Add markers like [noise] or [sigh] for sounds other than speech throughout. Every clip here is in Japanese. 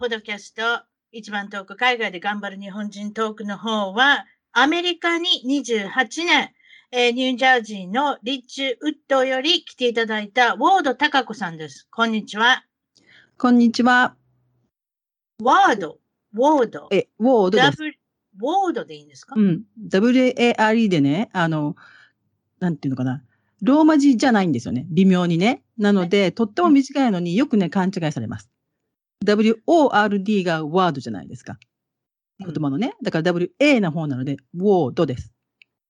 ポッドキャスト、一番トーク、海外で頑張る日本人トークの方は、アメリカに28年、えー、ニュージャージーのリッチウッドより来ていただいたウォード高子さんです。こんにちは。こんにちは。ワード、ウォード。え、ウォードです。ウォードでいいんですか？うん。WARE でね、あの、なんていうのかな。ローマ字じゃないんですよね。微妙にね。なので、とっても短いのによくね、勘違いされます。WORD がワードじゃないですか。言葉のね。だから WA の方なので、ウォードです。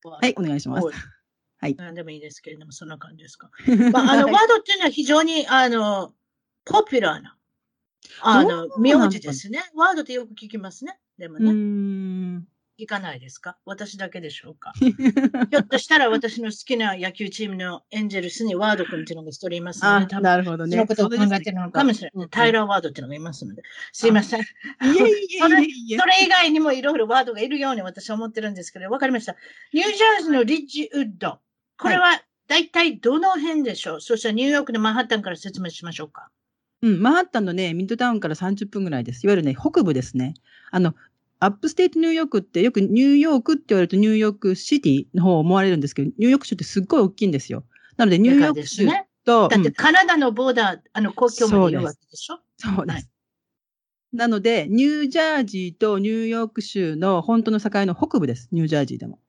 はい、お願いします。[laughs] はい。何でもいいですけれども、そんな感じですか。[laughs] まあ、あの、ワードっていうのは非常に、あの、ポピュラーな、あの、名字ですね。ワードってよく聞きますね。でもね。行かないですか？私だけでしょうか？[laughs] ひょっとしたら私の好きな野球チームのエンジェルスにワード君っていうのが一人いますので、なるほどね。そのことを考えてるのかもしれない。タイラーワードっていうのがいますので、すいません。いえいえいえそれ以外にもいろいろワードがいるように私は思ってるんですけど、わかりました。ニュージャージーのリッジウッド。これは大体どの辺でしょう、はい、そしたらニューヨークのマンハッタンから説明しましょうか？うん、マンハッタンのね、ミッドタウンから30分ぐらいです。いわゆるね、北部ですね。あの、 upstate New York ってよくニューヨークって言われるとニューヨークシティの方を思われるんですけど、ニューヨーク州ってすっごい大きいんですよ。なのでニューヨーク州と。だってカナダのボーダー、あの国境までいるわけでしょ？そうです。なので、ニュージャージーとニューヨーク州の本当の境の北部です。ニュージャージーでも。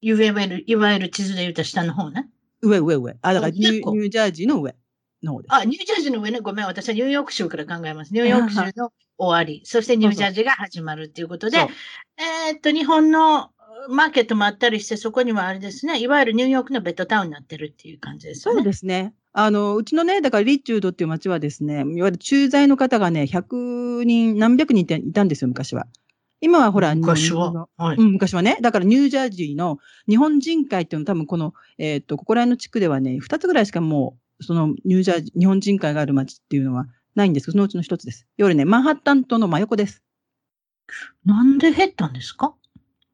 いわゆる、いわゆる地図で言うと下の方ね。上、上、上。あ、だからニュージャージーの上。の方です。あ、ニュージャージーの上ね。ごめん。私はニューヨーク州から考えます。ニューヨーク州の終わり。そしてニュージャージーが始まるっていうことで、えー、っと、日本のマーケットもあったりして、そこにはあれですね、いわゆるニューヨークのベッドタウンになってるっていう感じですね。そうですね。あの、うちのね、だからリッチュードっていう街はですね、いわゆる駐在の方がね、100人、何百人いたんですよ、昔は。今はほら、昔は、はい、うん、昔はね。だからニュージャージーの日本人会っていうの多分この、えっ、ー、と、ここら辺の地区ではね、2つぐらいしかもう、そのニュージャージー、日本人会がある街っていうのはないんですそのうちの一つです。いわゆるね、マンハッタン島の真横です。なんで減ったんですか？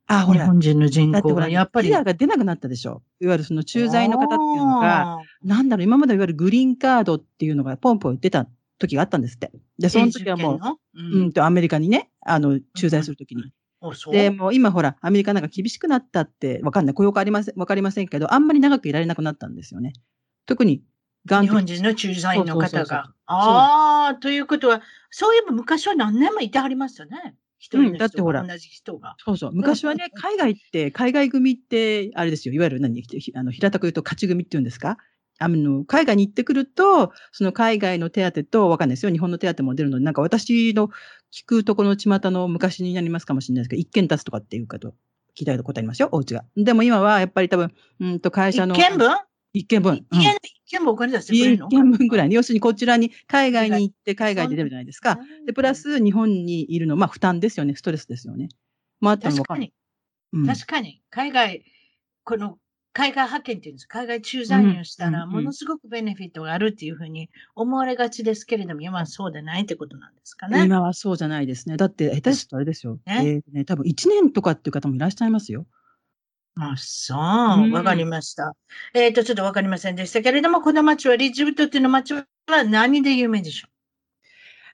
あ、ほら。日本人の人口が。やっぱり。ビザが出なくなったでしょ。いわゆるその駐在の方っていうのが、なんだろう、今までいわゆるグリーンカードっていうのがポンポン出た時があったんですって。で、その時はもう、うん、とアメリカにね、あの、駐在するときに。で、もう今ほら、アメリカなんか厳しくなったって、わかんない。雇用がありません、わかりませんけど、あんまり長くいられなくなったんですよね。特に日本人の駐在員の方が。ああ、ということは、そういえば昔は何年もいてはりますよね。一人だってほら、同じ人が。そうそう。昔はね、海外って、海外組って、あれですよ。いわゆる何、あの平たく言うと勝ち組って言うんですか？あの、海外に行ってくると、その海外の手当と、わかんないですよ。日本の手当も出るので、なんか私の聞くとこの巷の昔になりますかもしれないですけど、一件立つとかっていうかと、聞いたことありますよ、お家が。でも今はやっぱり多分、うんと会社の。一件分？一件分。一件、一件分お金出してくれるの？一件分ぐらい、要するにこちらに海外に行って海外で出るじゃないですか。で、プラス日本にいるの、まあ負担ですよね、ストレスですよね。まあ、確かに。うん、確かに。海外、この海外派遣っていうんです海外駐在員をしたら、ものすごくベネフィットがあるっていうふうに思われがちですけれども、今はそうでないってことなんですかね。今はそうじゃないですね。だって、下手するとあれですよ。ね、えー、ね、多分1年とかっていう方もいらっしゃいますよ。あ、そう。わかりました。えっ、ー、と、ちょっとわかりませんでしたけれども、この町は、リッジウッドっていうの町は何で有名でしょう？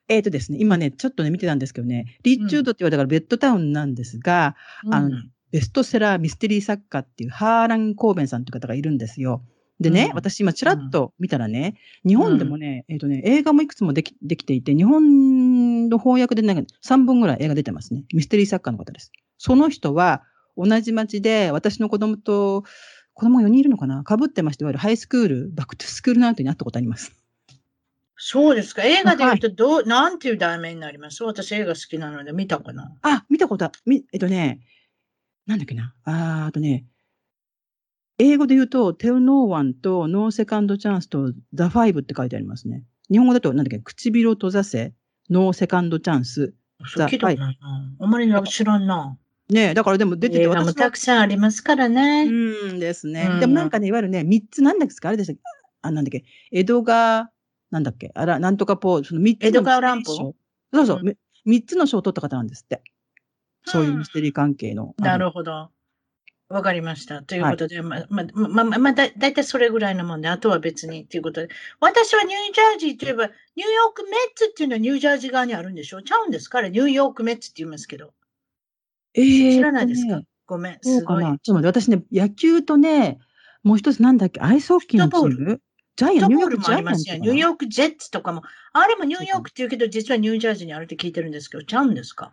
えっ、ー、とですね、今ね、ちょっとね、見てたんですけどね、リッチウッドって言われたからベッドタウンなんですが、うん、あの、ベストセラーミステリー作家っていうハーラン・コーベンさんという方がいるんですよ。でね、うん、私今ちらっと見たらね、日本でもね、えっ、ー、とね、映画もいくつもできできていて、日本の翻訳でなんか3本ぐらい映画出てますね。ミステリー作家の方です。その人は、同じ町で私の子供と、子供4人いるのかな？被ってまして、いわゆるハイスクール、 Back to School なんてに会ったことあります。そうですか？映画で言うと、どう、なんていう題名になります？私映画好きなので見たかな？あ、見たことあ、み、えっとね、なんだっけな？あーあとね、英語で言うと、Tell No One と No Second Chance と The Five って書いてありますね。日本語だと、なんだっけ、唇を閉ざせ、No Second Chance。そう、聞いたことないな。あまり知らんな。ねえ、だからでも出てて映画もたくさんありますからね。うんですね。うんでもなんかね、いわゆるね、三つなんだっけあれでしたっけ？あ、なんだっけ？江戸川、なんだっけ？あら、なんとかポー、その三つの江戸川乱歩？賞そうそう、うんつの賞を取った方なんですって。そういうミステリー関係の。なほるほど。わかりました。ということで、ま、ま、ま、ま、ま、だ、だいたいそれぐらいのもんで、あとは別にということで。私はニュージャージーといえば、ニューヨークメッツっていうのはニュージャージー側にあるんでしょ？ちゃうんですか？あれ、ニューヨークメッツって言いますけど。えー知らないですか、ねごめん、そうかな？すごい。ちょっと待って、私ね、野球とね、もう一つなんだっけ、アイスホッキーのチーム？ジャイアン？ニューヨークジャイアントますよ。ニューヨークジェッツとかも。あれもニューヨークって言うけど、実はニュージャージーにあるって聞いてるんですけど、ちゃうんですか？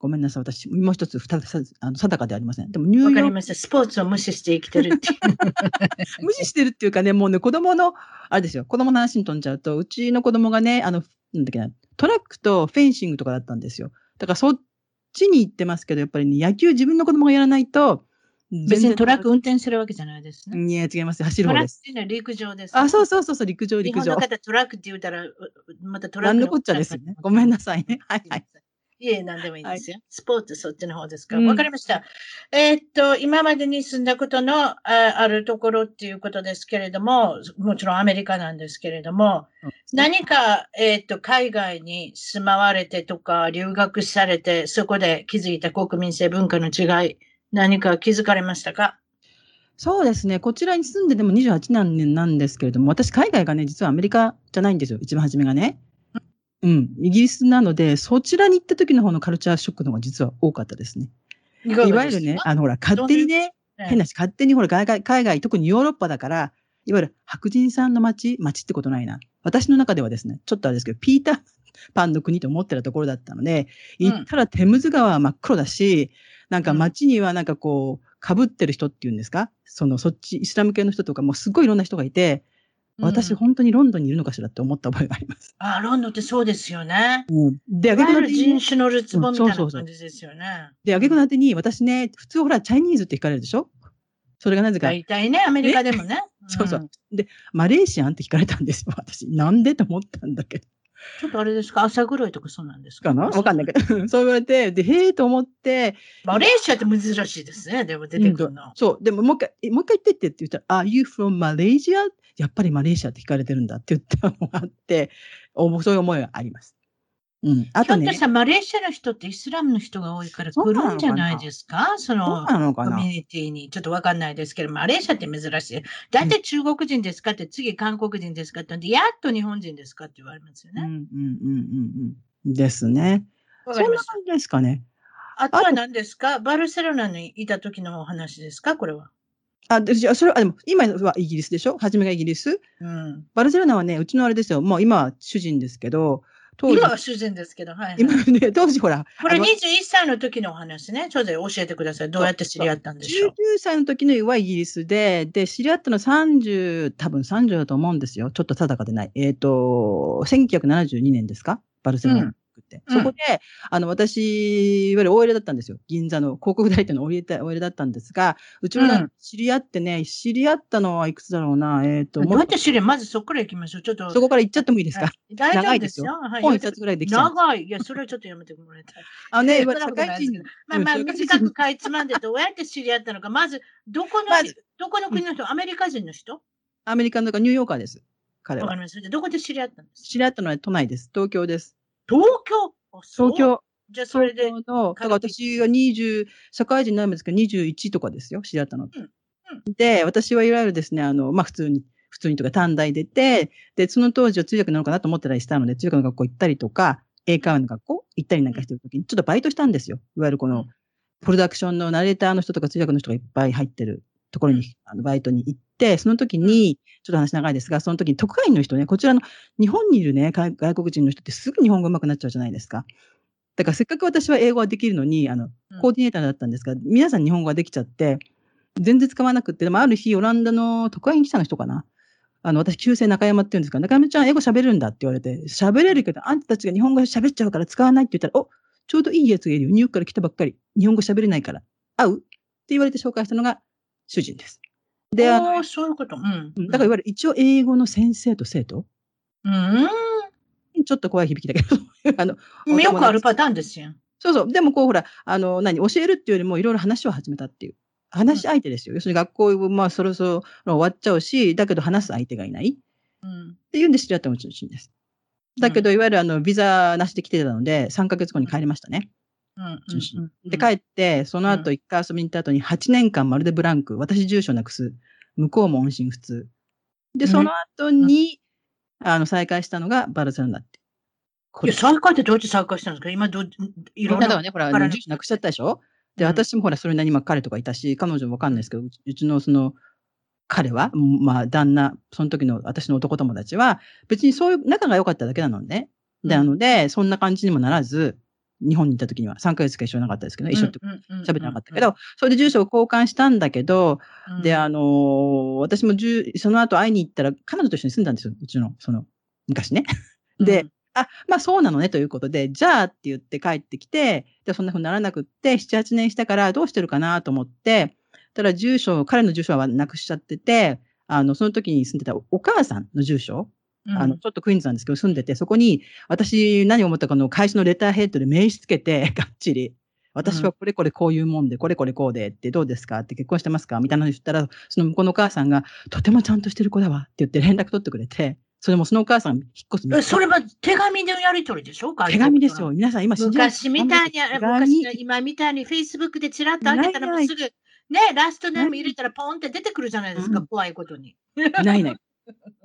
ごめんなさい、私、もう一つ、二つ、あの定かではありません。でも、ニューヨーク、わかりました。スポーツを無視して生きてるっていう。[laughs] 無視してるっていうかね、もうね、子供の、あれですよ、子供の話に飛んじゃうと、うちの子供がね、あの、なんだっけな、トラックとフェンシングとかだったんですよ。だから、そっちに行ってますけど、やっぱりね、野球自分の子供がやらないと、別にトラック運転するわけじゃないですね。いや、違います。走るト方です。ラックっていうのは陸上です。あ、そうそうそうそう、陸上、陸上日本の。方トラックって言うたら、うまたトラック何のこっちゃですよね。ごめんなさいね。はいはい。。いえ、何でもいいですよ。スポーツそっちの方ですか。うんわ、かりました。えーっと、今までに住んだことのああるところっていうことですけれども、もちろんアメリカなんですけれども、何か、えーっと、海外に住まわれてとか、留学されて、そこで気づいた国民性文化の違い、何か気づかれましたか？そうですね。こちらに住んででも28年なんですけれども、私、海外がね、実はアメリカじゃないんですよ。一番初めがね。うん。イギリスなので、そちらに行った時の方のカルチャーショックの方が実は多かったですね。いわゆるね、あの、ほら、勝手にね、変なね話、勝手にほら、海外、海外、特にヨーロッパだから、いわゆる白人さんの街、街ってことないな。私の中ではですね、ちょっとあれですけど、ピーターパンの国と思ってたところだったので、うん行ったらテムズ川は真っ黒だし、なんか街にはなんかこう、被ってる人っていうんですか？その、そっち、イスラム系の人とか、もうすごいいろんな人がいて、私うん本当にロンドンにいるのかしらって思った覚えがあります。あ、ロンドンってそうですよね。で、あいわゆるげくの果てに人種のるつぼみたいなそうそうそう感じですよね。で、あげくの果てに、私ね、普通ほら、チャイニーズって聞かれるでしょ？それがなぜか、大体ね、アメリカでもね。そうそうんマレーシアンって聞かれたんですよ、私。なんでと思ったんだけ？ど。ちょっとあれですか、朝黒いとかそうなんですか？かな？わかんないけど。[laughs] そう言われて、で、へえと思って、マレーシアって珍しいですね、でも出てくるの。そう、でももう一回、えもう一回言ってってって言ったら、Are you from Malaysia? やっぱりマレーシアって聞かれてるんだって言ったのがあって、おそういう思いがあります。うん。あとねひょっとし、たらマレーシアの人ってイスラムの人が多いから来るんじゃないですか？そのコミュニティに。ちょっとわかんないですけど、マレーシアって珍しい。大体中国人ですかって、次韓国人ですかって、やっと日本人ですかって言われますようんうんね。うんうんうん。ですね。そんな感じですかね。あとは何ですか？バルセロナにいた時のお話ですか？これは。あ、でじゃあ、それは、あでも、今はイギリスでしょ？初めがイギリス？うん。バルセロナはね、うちのあれですよ。もう今は主人ですけど、当時今、は主人ですけど、はい、はい。今ね、当時ほら、これあの21歳の時のお話ね。ちょっと教えてください。どうやって知り合ったんでしょう？19。歳の時のはイギリスで、で、知り合ったの30、多分30だと思うんですよ。ちょっと定かでない。えっ、と、1972年ですか？バルセロナに行って。うんそこで、あの、私、いわゆる OL だったんですよ。銀座の広告代理店の OL だったんですが、うちのうん知り合ってね、知り合ったのはいくつだろうな。えっ、と、どうもうやって知りまずそこから行きましょう。ちょっと。そこから行っちゃってもいいですか、長いでよ夫ですすよ。はい本一冊ぐらいできちゃう。長い。いや、それはちょっとやめてもらいたい。[laughs] あのね、社会人まあまあ、短くかいつまんでどうやって知り合ったのか、まず、どこの、まずどこの国の人、アメリカ人の人？アメリカのかニューヨーカーです。彼は。わかります。でどこで知り合ったんですか？知り合ったのは都内です。東京です。東京？東京。じゃあ、それでの、だから私が20、社会人になるんですけど、21とかですよ、知り合ったの。うんで、私はいわゆるですね、あの、まあ、普通に、普通にとか短大出て、で、その当時は通訳なのかなと思ってたりしたので、通訳の学校行ったりとか、英会話の学校行ったりなんかしてるときに、ちょっとバイトしたんですよ。いわゆるこのうん、プロダクションのナレーターの人とか通訳の人がいっぱい入ってるところに、うんあのバイトに行って、その時に、ちょっと話長いですが、その時に特派員の人ね、こちらの日本にいるね、外外国人の人ってすぐ日本語上手くなっちゃうじゃないですか。だからせっかく私は英語ができるのに、あの、コーディネーターだったんですが、皆さん日本語ができちゃって、全然使わなくって、でもある日、オランダの特派員記者の人かな。あの、私、旧姓中山って言うんですか中山ちゃん英語喋れるんだって言われて、喋れるけど、あんたたちが日本語喋っちゃうから使わないって言ったら、お、ちょうどいいやつがいるよ。ニューヨークから来たばっかり。日本語喋れないから。会う？って言われて紹介したのが主人です。で、あそういうこと。うん。うんだからいわゆる一応英語の先生と生徒うちょっと怖い響きだけど、[laughs] あの、ん。よくあるパターンですよ。そうそう。でもこうほら、あの、何、教えるっていうよりもいろいろ話を始めたっていう。話し相手ですよ。要するに学校、まあそろそろ終わっちゃうし、だけど話す相手がいない。うん。っていうんで知り合ったのが主人です。だけど、いわゆるあの、ビザなしで来てたので、3ヶ月後に帰りましたね。うん。うんで、帰って、その後一回遊びに行った後に8年間まるでブランク。私住所なくす。向こうも音信不通。で、その後に、あの、再会したのがバルセロナって。こいや、再開ってどうやって再開したんですか？今どう、いろんな。だからね、ほら、住所なくしちゃったでしょ？で、うん私もほら、それなりにまあ彼とかいたし、彼女もわかんないですけど、うちのその、彼は、うんまあ、旦那、その時の私の男友達は、別にそういう仲が良かっただけなのね。なので、そんな感じにもならず、日本に行った時には3ヶ月しか一緒になかったですけど、一緒って喋ってなかったけど、それで住所を交換したんだけど、うん、で、あのー私もその後会いに行ったら、彼女と一緒に住んだんですよ、うちの、その、昔ね。で、あ、まあそうなのねということで、じゃあって言って帰ってきて、でそんな風にならなくって、7、8年したからどうしてるかなと思って、ただ住所、彼の住所はなくしちゃってて、あの、その時に住んでたお母さんの住所、うん、あの、ちょっとクイーンズなんですけど、住んでて、そこに、私何を思ったかの会社のレターヘッドで名刺つけて、[laughs] がっちり、私はこれこれこういうもんで、これこれこうでってどうですか？って結婚してますか？みたいなの言ったら、その向こうのお母さんが、とてもちゃんとしてる子だわ。って言って連絡取ってくれて、それもそのお母さん引っ越すえそれは手紙でやり取りでしょ？手紙ですよ。。皆さん今昔みたいに、手昔紙。の今みたいに Facebook でチラッと開けたらもうすぐ、ね、ラストネーム入れたらポンって出てくるじゃないですか、うん怖いことに。ないない。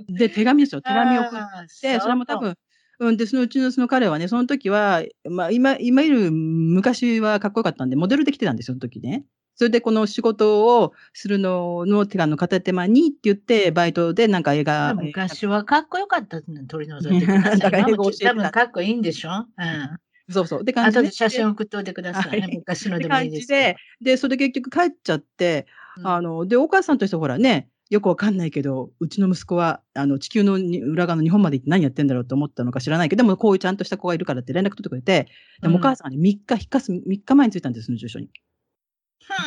で、手紙ですよ。手紙を送って、それも多、分、うん、で、そのうちのその彼はね、その時は、まあ、今、今いる昔はかっこよかったんで、モデルで来てたんですよ、その時ね。それでこの仕事をするのの手がの片手間にって言って、バイトでなんか映画。昔はかっこよかったの取り除いてください。[laughs] だから英語教えてた多分かっこいいんでしょ？うん。そうそう。で、感じで。後で写真送っておいてください。はい昔のでもいいですで、で、それで結局帰っちゃって、うんあの、で、お母さんとしてはほらね、よくわかんないけど、うちの息子は、あの、地球のに裏側の日本まで行って何やってんだろうと思ったのか知らないけど、でもこういうちゃんとした子がいるからって連絡取ってくれて、でもお母さんがね、3日引っ越す、3日前に着いたんです、その住所に。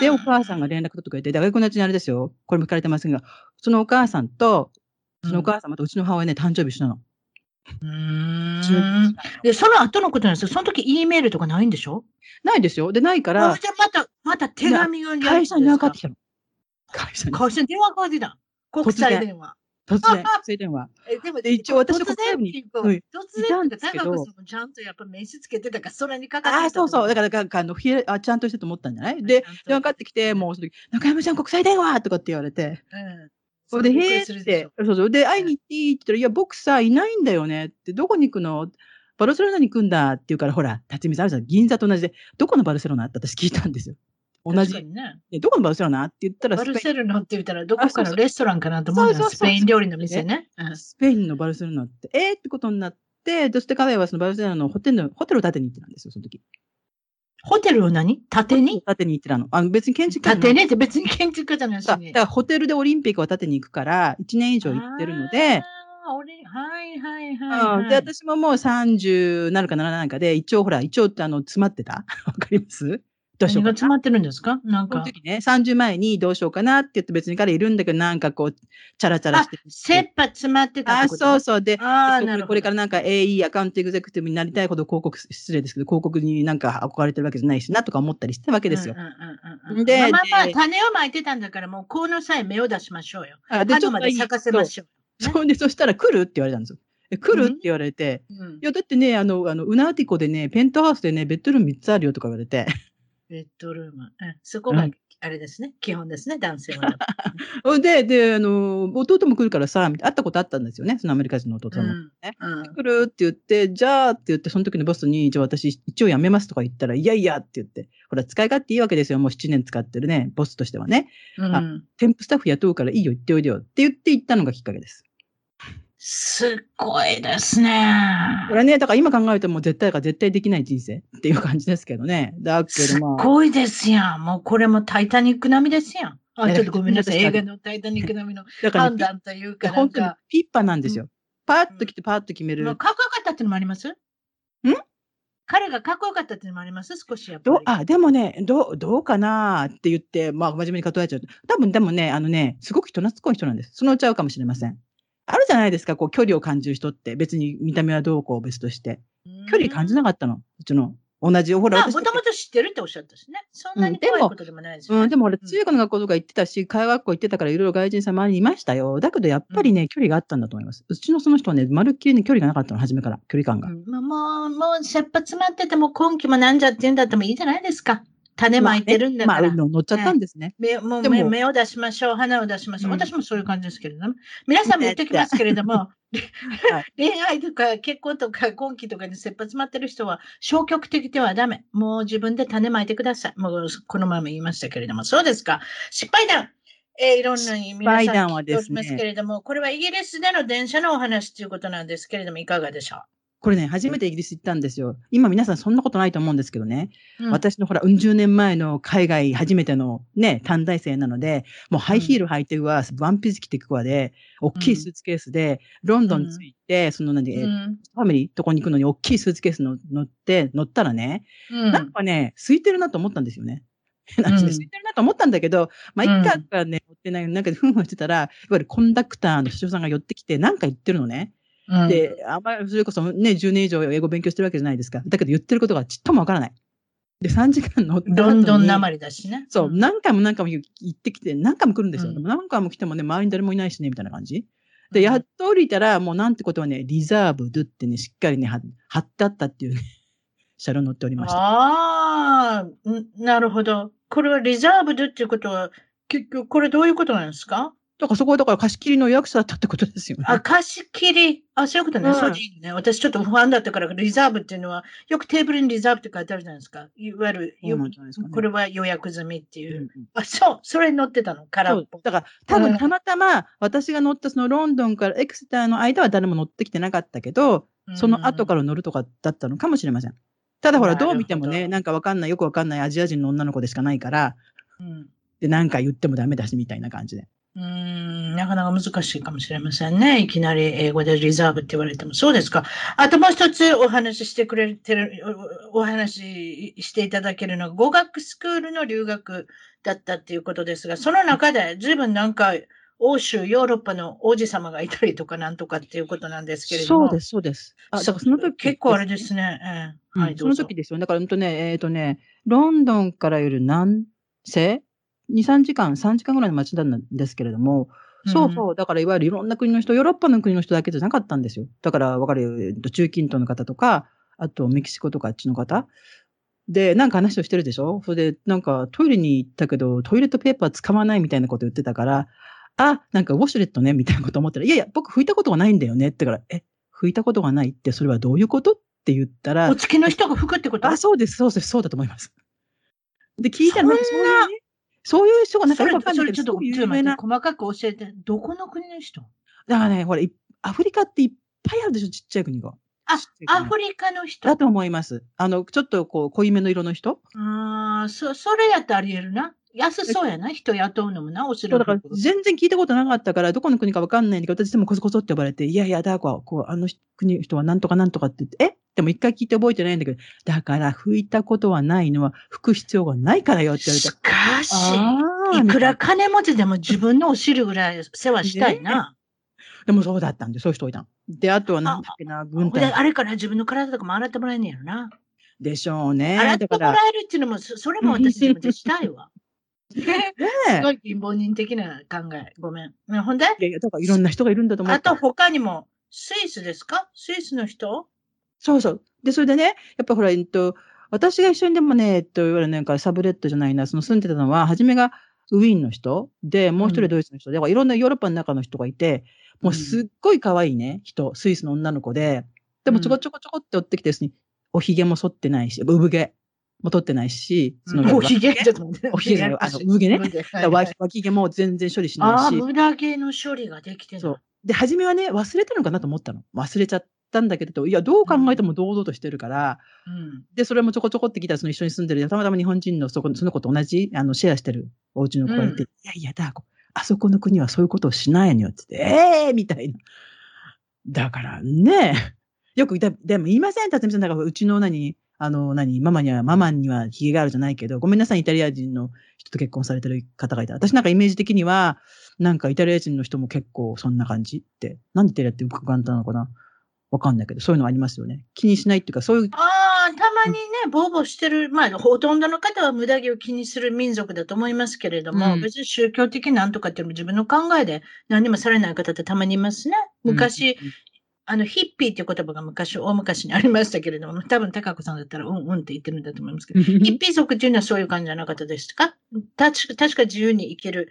で、お母さんが連絡取ってくれて、で、外国のうちにあれですよ、これも聞かれてませんが、そのお母さんと、そのお母様とうちの母親ね、誕生日一緒なの。うーん。で、その後のことなんですよ。その時 E メールとかないんでしょ？ないですよ。で、ないかあら、じゃあまた、また手紙を会社に電話かかってきたの。会社に。会社に電話かかってきた。国際電話。突然、[laughs] 国際電話。えでもで一応私の突然っていうかうん突然って高子さんもちゃんとやっぱ名刺つけてたから、それにかかってああ、そうそう。だかから、かあの、ひえあちゃんとしてると思ったんじゃない？で、電話かかってきて、もうその時、中山ちゃん国際電話とかって言われて、うん。それで、へえってそうそう。で、会いに行っていいって言ったら、いや、僕さ、いないんだよねって、どこに行くの？バルセロナに行くんだって言うから、ほら、立ち見さんあるじゃん。銀座と同じで、どこのバルセロナ？って私聞いたんですよ。同じ。ね。えどこのバルセロナ？って言ったら、バルセロナって言ったら、どこかのレストランかなと思うんだよ。そう。そうそうスペイン料理の店ね。うん。スペインのバルセロナって、えーってことになって、そして彼はそのバルセロナのホテルの、ホテルを建てに行ってたんですよ、その時。ホテルを何？縦に？建てに行ってたの。あの別に建築家じゃない。縦にって別に建築家じゃないし。さだに。からホテルでオリンピックを建てに行くから、1年以上行ってるので、あー、俺、はいはいはい、はい。うん。で、私ももう30なるかならないかで、一応ほら、一応ってあの、詰まってた？[laughs] わかります？どうしようかな。何が詰まってるんですか？なんか。その時ね、30前にどうしようかなって言って別に彼いるんだけど、なんかこう、チャラチャラあして。、切羽詰まってたっあ、てこと？そうそう。で、ああ、こなるほど。これからなんか AE、アカウントエグゼクティブになりたいほど広告、失礼ですけど、広告になんか憧れてるわけじゃないしなとか思ったりしてたわけですよ。うんうんうんうんでまあまあ種をまいてたんだから、もうこの際芽を出しましょうよ。あで、後まで咲かせまょしょう。そうで、そしたら来るって言われたんですよ。え来る？って言われて、うんいや、だってね、あの、あの、ウナーティコでね、ペントハウスでね、ベッドルーム3つあるよとか言われて。ベッドルーム。うんそこがうんあれですね。基本ですね、男性は。[laughs] で、で、あの、弟も来るからさ、みたいな会ったことあったんですよね、そのアメリカ人の弟さんも。うんうん来るって言って、じゃあって言って、その時のボスに、じゃあ私一応辞めますとか言ったら、いやいやって言って、ほら、使い勝手いいわけですよ、もう7年使ってるね、ボスとしてはね。うん添付スタッフ雇うからいいよ、言っておいでよって言って行ったのがきっかけです。すっごいですね。これね、だから今考えるともう絶対か絶対できない人生っていう感じですけどね。だけどまあ。ごいですやん。もうこれもタイタニック並みですやん。あ、ちょっとごめんなさい。映画のタイタニック並みの判断というか、本当にか、ピッパなんですよ。パーッと来てパーッと決める。まあかっこよかったっていうのもあります？ん？彼がかっこよかったっていうのもあります？少しやっぱり。あ、でもね、どう、どうかなって言って、まあ、真面目に例えちゃうと。多分、でもね、あのね、すごく人懐っこい人なんです。そのうちゃうかもしれません。あるじゃないですか、こう、距離を感じる人って。別に見た目はどうこう別として。距離感じなかったの。うちの。同じ、ほら、まあ、私もともと知ってるっておっしゃったしね。そんなにうんでも怖いことでもないですよね。うん、でも俺、うん中学の学校とか行ってたし、会話学校行ってたから、いろいろ外人さん周りにいましたよ。だけど、やっぱりね、距離があったんだと思います。うちのその人はね、まるっきりね、距離がなかったの、初めから、距離感が。うんまあ、もう、もう、切羽詰まってても根気もなんじゃって言うんだってもいいじゃないですか。種まいてるんだまあ、から。ねまあ乗っちゃったんですね。目もう目目を出しましょう、鼻を出しましょう。うん私もそういう感じですけれども。皆さんも言ってきますけれども、[laughs] [laughs] 恋愛とか結婚とか婚期とかに切羽詰まってる人は消極的ではダメ。もう自分で種まいてください。もうこの前も言いましたけれども、そうですか。失敗談。えーいろんな皆さん敗談はですね聞いておりますけれども、これはイギリスでの電車のお話ということなんですけれども、いかがでしょこれね、初めてイギリス行ったんですよ。今皆さんそんなことないと思うんですけどね。う、うん私のほら、うん十年前の海外初めてのね、短大生なので、もうハイヒール履いてくわ、ワンピース着てくわで、大きいスーツケースで、ロンドン着いて、その何、えうんファミリーとこに行くのに大きいスーツケースの乗って、乗ったらね、うんなんかね、空いてるなと思ったんですよね。[laughs] なん空いてるなと思ったんだけど、まあ、一回からね、乗ってないなんかふんふんしてたら、いわゆるコンダクターの社長さんが寄ってきて、なんか言ってるのね。うんで、あんまりそれこそね、10年以上英語勉強してるわけじゃないですか。だけど言ってることがちっともわからない。で、3時間乗った後にロンドンなまりだしね。そう、ん何回も何回も言ってきて、何回も来るんですよ。うんでも何回も来てもね、周りに誰もいないしね、みたいな感じ。で、うんやっと降りたら、もうなんてことはね、リザーブドってね、しっかりね、は貼ってあったっていうね、[laughs] 車両乗っておりました。ああ、んなるほど。これはリザーブドっていうことは、結局これどういうことなんですか？だからそこはだから貸し切りの予約者だったってことですよね。あ、貸し切り。あ、そういうことね。うんそうでいいね。私ちょっと不安だったから、リザーブっていうのは、よくテーブルにリザーブって書いてあるじゃないですか。いわゆる、これは予約済みっていう。うんうんあ、そう、それに乗ってたの。空っぽ。だから、多うん分たまたま私が乗ったそのロンドンからエクセターの間は誰も乗ってきてなかったけど、その後から乗るとかだったのかもしれません。ただほら、どう見てもね、なんかわかんない、よくわかんないアジア人の女の子でしかないから、うんで、なんか言ってもダメだし、みたいな感じで。うーん、なかなか難しいかもしれませんね。いきなり英語でリザーブって言われても。そうですか。あともう一つお話ししてくれてる、おお話ししていただけるのが、語学スクールの留学だったっていうことですが、その中で随分なんか、欧州、ヨーロッパの王子様がいたりとかなんとかっていうことなんですけれども。そうです、そうです。あ、だからその時、結構あれですね。えはい。その時ですよ。だから、うんとね、えっ、とね、ロンドンからより南西 ?2、3時間、3時間ぐらいの街なんですけれども、そうそう。だから、いわゆるいろんな国の人、ヨーロッパの国の人だけじゃなかったんですよ。だから、わかる中近東の方とか、あと、メキシコとかあっちの方。で、なんか話をしてるでしょ？それで、なんかトイレに行ったけど、トイレットペーパー使わないみたいなこと言ってたから、あ、なんかウォシュレットね、みたいなこと思ったら、いやいや、僕拭いたことがないんだよねってから、え、拭いたことがないって、それはどういうこと？って言ったらお、付きの人が吹くってこと？あ、そうです、そうです、そうだと思います。で、聞いたら、なんかそういう人がなんかそれよくわかんないけど、ちょっと、有名な。細かく教えて。どこの国の人？だからね、ほら、いアフリカっていっぱいあるでしょ、ちっちゃい国が。あアフリカの人だ。と思います。あの、ちょっとこう、濃いめの色の人。ああ、そ、それやったらあり得るな。安そうやな、人雇うのもな、おしそうだから。全然聞いたことなかったから、どこの国かわかんないんだけど、私でもこそこそって呼ばれて、いやいや、だからこう、あの国の人はなんとかなんとかって言って、え？でも一回聞いて覚えてないんだけど、だから拭いたことはないのは拭く必要がないからよって言われてし。かし、いくら金持ちでも自分のお尻ぐらい世話したいな。でもそうだったんで、そういう人いたの。で、あとはなんだっけな、軍で、隊あれから自分の体とかも洗ってもらえんねやろな。でしょうね。洗ってもらえるっていうのも、そそれも私自分でしたいわ。[laughs] ねすごい貧乏人的な考え。ごめん。ねほんで？いやいや、だからいろんな人がいるんだと思って。あと他にも、スイスですか？スイスの人？そうそう。で、それでね、やっぱほら、えっと、私が一緒にでもね、えっと、いわゆるなんかサブレットじゃないな、その住んでたのは、初めがウィーンの人で、もう一人ドイツの人で、だからいろんなヨーロッパの中の人がいて、もうすっごい可愛いね、人、スイスの女の子で、でもちょこちょこちょこって追ってきてですね、おひげも剃ってないし、産毛も取ってないし、そのおひげちょっと待って。おひげ [laughs] あの産毛ね。脇脇毛も全然処理しああ、ないし、無駄毛の処理ができてる。そう。で、初めはね、忘れたのかなと思ったの。忘れちゃったんだけど、いや、どう考えても堂々としてるから、うん。で、それもちょこちょこってきたら、その一緒に住んでる、たまたま日本人のそこその子と同じ、あの、シェアしてるお家の子がいて、うんいやいや、だ、あそこの国はそういうことをしないのよって言って、ええー、みたいな。だからね、[laughs] よく、ででも言いません、辰巳さん。だから、うちの何、あの、何、ママには、ママにはヒゲがあるじゃないけど、ごめんなさい、イタリア人の人と結婚されてる方がいた。私なんかイメージ的には、なんかイタリア人の人も結構そんな感じって、なんでイタリアって簡単なのかな？わかんないけど、そういうのありますよね。気にしないっていうか、そういう、ああ、たまにね、ボーボーしてる、まあ、ほとんどの方は無駄毛を気にする民族だと思いますけれども、うん。別に宗教的なんとかっていうのも自分の考えで何にもされない方ってたまにいますね。昔、あの、ヒッピーっていう言葉が昔、大昔にありましたけれども、多分高子さんだったら、うんうんって言ってるんだと思いますけど、[laughs] ヒッピー族っていうのはそういう感じじゃなかったですか？確か確か自由に生きる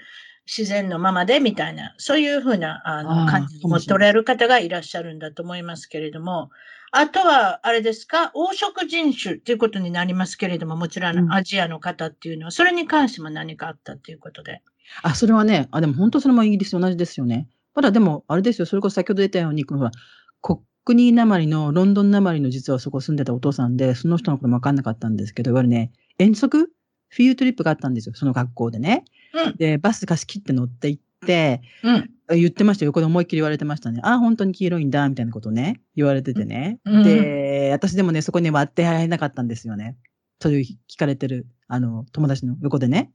自然のままでみたいな、そういうふうなああのー感じを持っておられる方がいらっしゃるんだと思いますけれども、あとは、あれですか、黄色人種っていうことになりますけれども、もちろうんんアジアの方っていうのは、それに関しても何かあったっていうことで。あ、それはね、あ、でも本当それもイギリスと同じですよね。まだでも、あれですよ、それこそ先ほど出たように、このほら、コックニーなまりの、ロンドンなまりの実はそこ住んでたお父さんで、その人のこともわかんなかったんですけど、いわゆるね、遠足？フィールドトリップがあったんですよ、その学校でね。うんで、バス貸し切って乗って行って、うん。言ってましたよ。横で思いっきり言われてましたね。あ、本当に黄色いんだ、みたいなことをね、言われててね。うんで、私でもね、そこに割ってられなかったんですよね。そういう聞かれてる、あの、友達の横でね。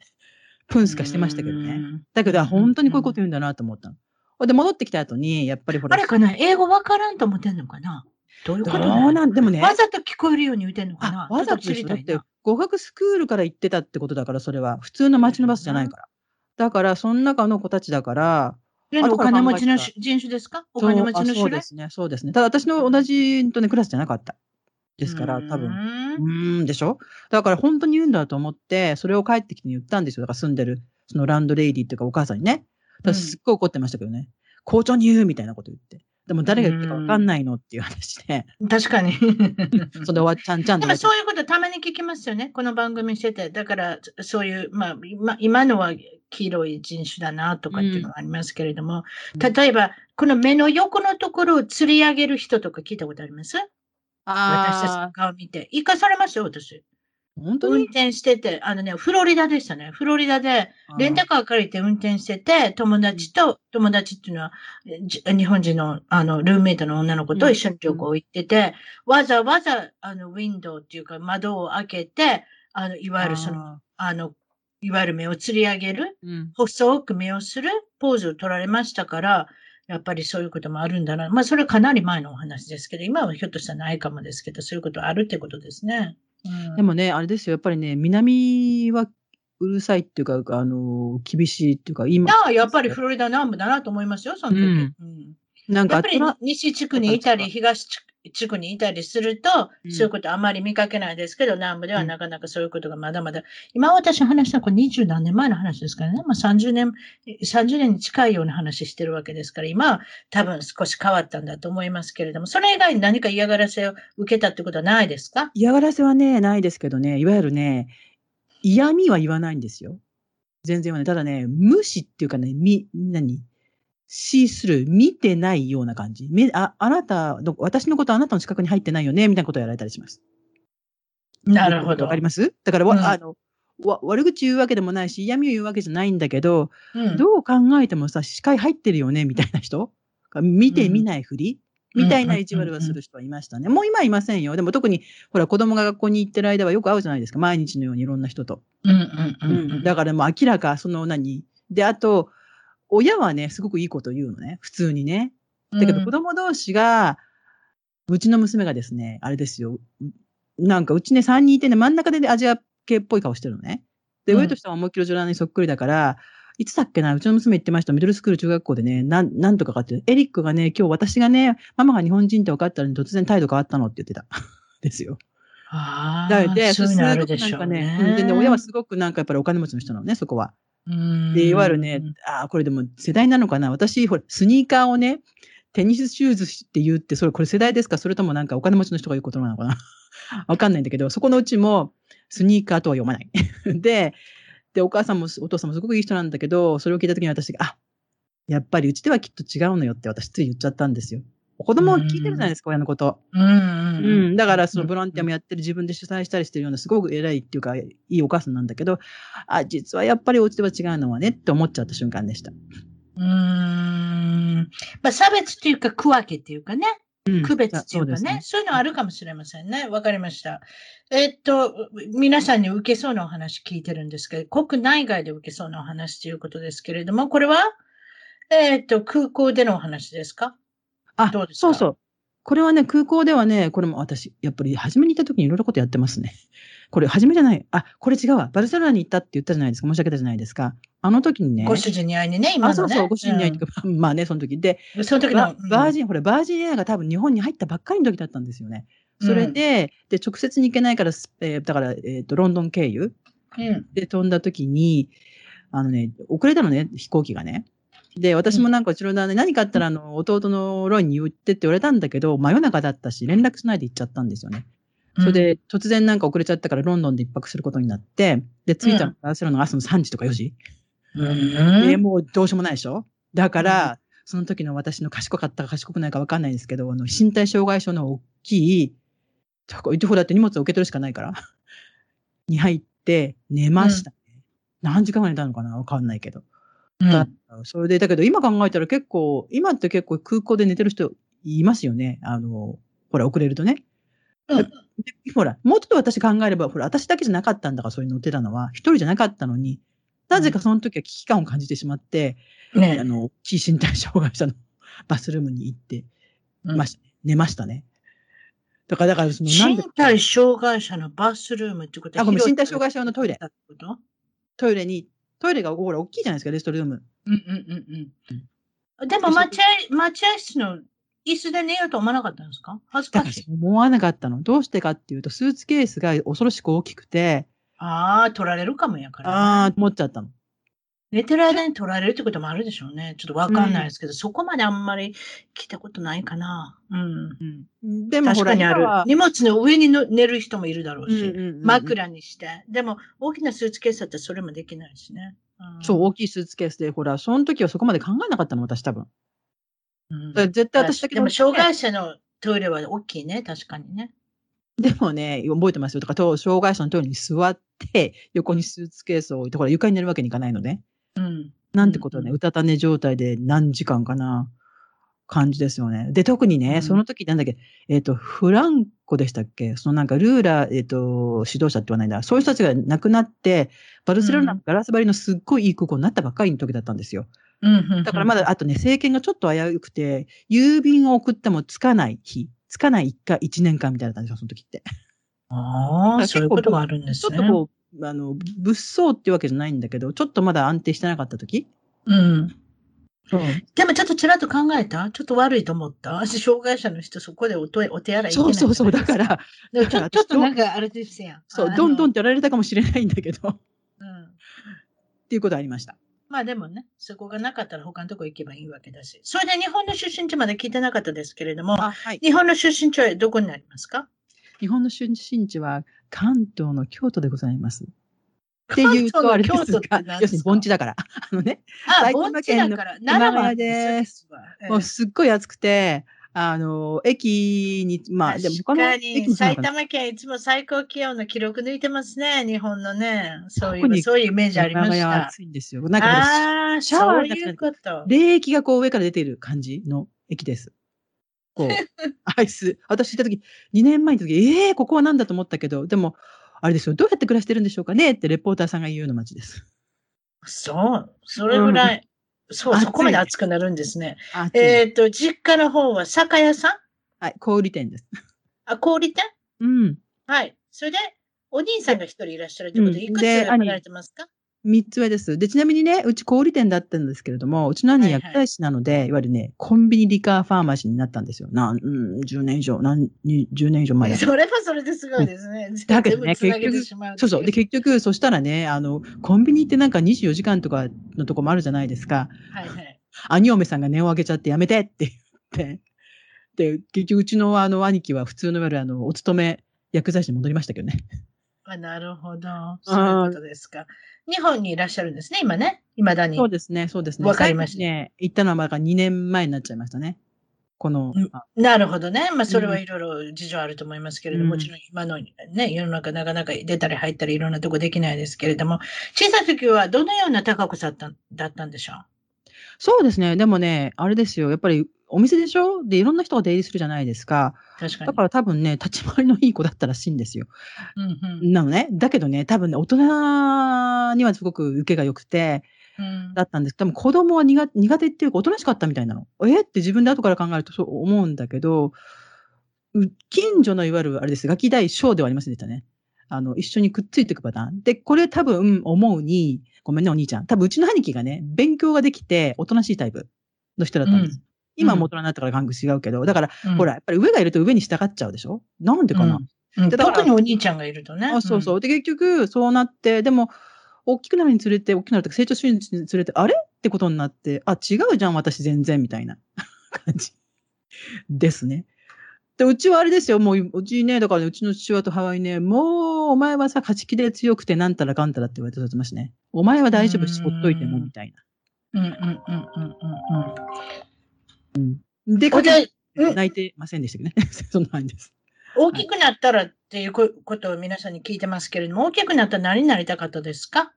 プンスカしてましたけどね。うんだけど、あ本当にこういうこと言うんだなと思ったの。で、戻ってきた後に、やっぱりほら、あれかな英語わからんと思ってんのかな？どういうどことなのうなん、でもね、わざと聞こえるように言ってんのかな？あ、わざと知りたいな。、語学スクールから行ってたってことだから、それは。普通の街のバスじゃないから。だから、その中の子たちだから、お金持ちのし人種ですか？お金持ちのそうあそう種類ですね、そうですね。ただ、私の同じとね、クラスじゃなかった。ですから、多分。うんでしょ？だから本当に言うんだと思って、それを帰ってきて言ったんですよ。だから住んでる、そのランドレイディっていうかお母さんにね。すっごい怒ってましたけどね。校長に言うみたいなこと言って。でも誰が言ったかわかんないのっていう話で、確かに。[laughs] それで終わっちゃんちゃんとでもそういうことたまに聞きますよね。この番組してて。だから、そういう、まあ、今今のは黄色い人種だなとかっていうのがありますけれども、うん例えば、この目の横のところを吊り上げる人とか聞いたことあります？私たちのあ顔見て。生かされましたよ、私。あ、本当に？運転してて、あのね、フロリダでしたね。フロリダで、レンタカー借りて運転してて、友達と、友達っていうのは、じ日本人の、あの、ルームメイトの女の子と一緒に旅行行ってて、わざわざ、あの、ウィンドウっていうか窓を開けて、あの、いわゆるその、ああの、いわゆる目を吊り上げる、ーうん細く目をするポーズを取られましたから、やっぱりそういうこともあるんだな。まあ、それはかなり前のお話ですけど、今はひょっとしたらないかもですけど、そういうことあるってことですね。うんでもね、あれですよ。やっぱりね、南はうるさいっていうか、あの、厳しいっていうか、今。ああ、やっぱりフロリダ南部だなと思いますよ、その時。うんうんなんかやっぱり西地区にいたり、東地区にいたりすると、うん。そういうことあまり見かけないですけど、南部ではうん。なかなかそういうことがまだまだ、今私話したのはこれ20何年前の話ですからね、まあ30年、30年に近いような話してるわけですから、今は多分少し変わったんだと思いますけれども、それ以外に何か嫌がらせを受けたってことはないですか？嫌がらせはね、ないですけどね、いわゆるね、嫌味は言わないんですよ。全然言わない。ただね、無視っていうかね、み、何？視する、見てないような感じ。めあ、あなた、ど私のことあなたの近くに入ってないよね、みたいなことをやられたりします。なるほど。わかります？だからわ、うんあの、わ悪口言うわけでもないし、嫌味を言うわけじゃないんだけど、うんどう考えてもさ、視界入ってるよね、みたいな人？見て見ないふり、みたいな意地悪はする人はいましたね。もう今はいませんよ。でも特に、ほら、子供が学校に行ってる間はよく会うじゃないですか。毎日のようにいろんな人と。うんうんうんうんだからもう明らか、その何？で、あと、親はね、すごくいいこと言うのね。普通にね。だけど子供同士が、うちの娘がですね、あれですよ。なんかうちね、3人いてね、真ん中でねアジア系っぽい顔してるのね。で、うん上と下は思いっきりジョラにそっくりだから、いつだっけな、うちの娘言ってました。ミドルスクール中学校でね、なん、なんとかかって、エリックがね、今日私がね、ママが日本人って分かったのに突然態度変わったのって言ってた。[laughs] ですよ。ああ、そういうのあるでしょうなんかね、でね、親はすごくなんかやっぱりお金持ちの人なのね、そこは。うんで、いわゆるね、ああ、これでも世代なのかな。私、ほら、スニーカーをね、テニスシューズって言って、それこれ世代ですか？それともなんかお金持ちの人が言うことなのかな？[laughs] わかんないんだけど、そこのうちもスニーカーとは読まない。[laughs] で、で、お母さんもお父さんもすごくいい人なんだけど、それを聞いたときに私が、あ、やっぱりうちではきっと違うのよって私つい言っちゃったんですよ。子供は聞いてるじゃないですか、親のこと。うんうんうん。だから、そのボランティアもやってる、自分で主催したりしてるような、すごく偉いっていうか、いいお母さんなんだけど、あ、実はやっぱりお家では違うのはねって思っちゃった瞬間でした。うーん。まあ、差別っていうか、区分けっていうかね。うん区別っていうかね、そういうのあるかもしれませんね。わかりました。えっと、皆さんに受けそうなお話聞いてるんですけど、国内外で受けそうなお話ということですけれども、これは、えっと、空港でのお話ですか？あそうそう。これはね、空港ではね、これも私、やっぱり初めに行った時にいろいろことやってますね。[laughs] これ、初めじゃない。あ、これ違うわ。バルセロナに行ったって言ったじゃないですか。申し訳ないじゃないですか。あの時にね。ご主人に会いにね、今のね。あ、そうそう、ご主人に会いに行く。[laughs] まあね、その時。で、うんその時バの、バージン、ほら、バージンエアが多分日本に入ったばっかりの時だったんですよね。それで、で、直接に行けないから、スえーだから、えっ、と、ロンドン経由うん、うんで飛んだ時に、あのね、遅れたのね、飛行機がね。で、私もなんかうちの旦那に何かあったら、あの、弟のロイに言ってって言われたんだけど、真夜中だったし、連絡しないで行っちゃったんですよね。それで、突然なんか遅れちゃったから、ロンドンで一泊することになって、で、着いたのがバルセロナの朝の3時とか4時。うん、で、もうどうしようもないでしょ？だから、その時の私の賢かったか賢くないか分かんないですけど、あの、身体障害症の大きい、とこほらだって荷物を受け取るしかないから、[laughs] に入って寝ましたね。何時間ぐらい寝たのかな？分かんないけど。うん。だそれで、だけど今考えたら結構、今って結構空港で寝てる人いますよね。あの、ほら、遅れるとね。うん。でほら、もうちょっと私考えれば、ほら、私だけじゃなかったんだから、それに乗ってたのは、一人じゃなかったのに、なぜかその時は危機感を感じてしまって、あねの、大きい身体障害者の [laughs] バスルームに行ってましたね。寝ましたね。だから、だから、その、身で、体障害者のバスルームってことはあごめん身体障害者用のトイレ。ってこと？トイレに、トイレがほら、大きいじゃないですか、レストルーム。うんうんうんうん。でも待合、待合室の椅子で寝ようと思わなかったんですか？恥ずかしい。思わなかったの。どうしてかっていうと、スーツケースが恐ろしく大きくて、ああ、取られるかもやから、ああ、思っちゃったの。寝てる間に取られるってこともあるでしょうね。ちょっとわかんないですけど、そこまであんまり聞いたことないかな。うん。うん。でもほら、確かにある。荷物の上にの寝る人もいるだろうし、うんうんうんうん枕にして。でも、大きなスーツケースだったらそれもできないしね。うんそう、大きいスーツケースで、ほら、その時はそこまで考えなかったの、私多分。うん絶対私だけでも、障害者。者のトイレは大きいね、確かにね。でもね、覚えてますよ。とか、と障害者のトイレに座って、横にスーツケースを置いて、ほら、床に寝るわけにいかないのね。うん。なんてことはね、うんうたた寝状態で何時間かな、感じですよね。で、特にね、うんその時なんだっけ、えっ、と、フランコでしたっけ？そのなんか、ルーラ、えっ、と、指導者って言わないんだ。そういう人たちが亡くなって、バルセロナうんガラス張りのすっごいいい空港になったばっかりの時だったんですよ。うんだからまだ、あとね、政権がちょっと危うくて、郵便を送ってもつかない日、つかない1回、1年間みたいだったんですよ、その時って。ああ、そういうことがあるんですね。ちょっとこう、あの、物騒っていうわけじゃないんだけど、ちょっとまだ安定してなかった時？うん。そうでもちょっとちらっと考えた？ちょっと悪いと思った？私、障害者の人、そこでお手お手洗いそうそうそう、だから。ら、でもちょちょっとなんかあれですやん。そう、どんどんっん。てやられたかもしれないんだけど、っうんていうことありました。まあでもね、そこがなかったら他のとこ行けばいいわけだし。それで日本の出身地まで聞いてなかったですけれども、あ、はい。日本の出身地はどこになりますか？日本の出身地は関東の京都でございます。っていうとあれですが要するに盆地だから。[laughs] あのね、あ、埼盆地玉県のだから、熊谷奈良ですもうすっごい暑くて、あの、駅に、まあ、でも確他の駅埼玉県いつも最高気温の記録抜いてますね、日本のね。そういう、そういうイメージありました。暑いんですよ。なんかシャワーいうこと。冷液がこう上から出ている感じの駅です。アイス。私行った時、2年前の時、ええー、ここは何だと思ったけど、でも、あれですよ、どうやって暮らしてるんでしょうかねってレポーターさんが言うような街です。そう、それぐらい、そう、暑いそこまで暑くなるんですね。あ、ええっ、と、実家の方は酒屋さん？はい、小売店です。あ、小売店？うん。はい。それで、お兄さんが一人いらっしゃるってことで、うんいくつで離れてますか？三つ上です。で、ちなみにね、うち小売店だったんですけれども、うちの兄はいはい薬剤師なので、いわゆるね、コンビニリカーファーマシーになったんですよ。なん、うん、10年以上、なん、に10年以上前。[laughs] それはそれですごいですね。[laughs] だけどね結局そうそう。で、結局、そしたらね、あの、コンビニってなんか24時間とかのとこもあるじゃないですか。はいはい。兄嫁さんが値を上げちゃってやめてって言って。で、結局うちのあの兄貴は普通のいわゆるあの、お勤め薬剤師に戻りましたけどね。あなるほど。そういうことですか。日本にいらっしゃるんですね、今ね。未だに。そうですね、そうですね。わかりましたね、行ったのはまだ2年前になっちゃいましたね。この、なるほどね。まあ、それはいろいろ事情あると思いますけれども、うんもちろん今のね、世の中なかなか出たり入ったりいろんなとこできないですけれども、小さい時はどのような高子さんだっただったんでしょそうですね。でもね、あれですよ。やっぱりお店でしょ？で、いろんな人が出入りするじゃないですか。う確かに。だから多分ね、立ち回りのいい子だったらしいんですよ。うんうんなのね。だけどね、多分ね、大人にはすごく受けが良くて、うんだったんです多分子供は苦苦手っていうか、おとなしかったみたいなの。え？って自分で後から考えるとそう思うんだけど、う近所のいわゆる、あれです、ガキ大将ではありませんでしたね。あの、一緒にくっついていくパターン。で、これ多分思うに、ごめんね、お兄ちゃん。多分うちの兄貴がね、勉強ができて、おとなしいタイプの人だったんです。今はもう大人になったから感覚違うけど、だから、うん。ほら、やっぱり上がいると上に従っちゃうでしょ？なんでかな、うん。でだから特にお兄ちゃんがいるとね。あそうそう。で、結局、そうなって、でも、大きくなるにつれて、大きくなるとか成長するにつれて、あれ？ってことになって、あ、違うじゃん、私全然、みたいな。感じ。ですね。で、うちはあれですよ、もう、うちね、だからね、うちの父親と母親にね、もう、お前はさ、勝ち気で強くて、なんたらかんたらって言われてましたね。お前は大丈夫、しほっといても、みたいうん。うんうんうんうんうんうん。な。で、おじゃうん泣いてませんでしたけどね。[laughs] そんな感じです。大きくなったらっていうこことを皆さんに聞いてますけれども、大きくなったら何になりたかったですか？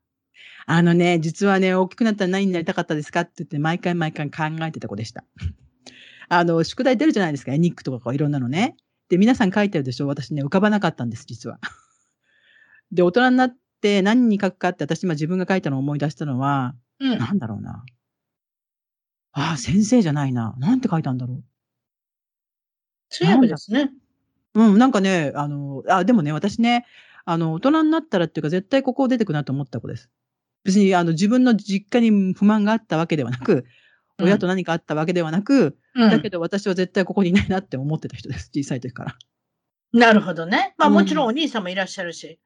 あのね、実はね、大きくなったら何になりたかったですかって言って、毎回毎回考えてた子でした。[laughs] あの、宿題出るじゃないですか、エニックとかいろんなのね。で、皆さん書いてるでしょ？私ね、浮かばなかったんです、実は。で、大人になって何に書くかって、私今自分が書いたのを思い出したのは、うん。なんだろうな。ああ、先生じゃないな。なんて書いたんだろう。通訳ですね。うん、なんかね、あの、あ、でもね、私ね、あの、大人になったらっていうか、絶対ここを出てくなと思った子です。別に、あの、自分の実家に不満があったわけではなく、うん親と何かあったわけではなく、うんだけど私は絶対ここにいないなって思ってた人です。小さい時から。なるほどね。まあうんもちろんお兄さんもいらっしゃるし。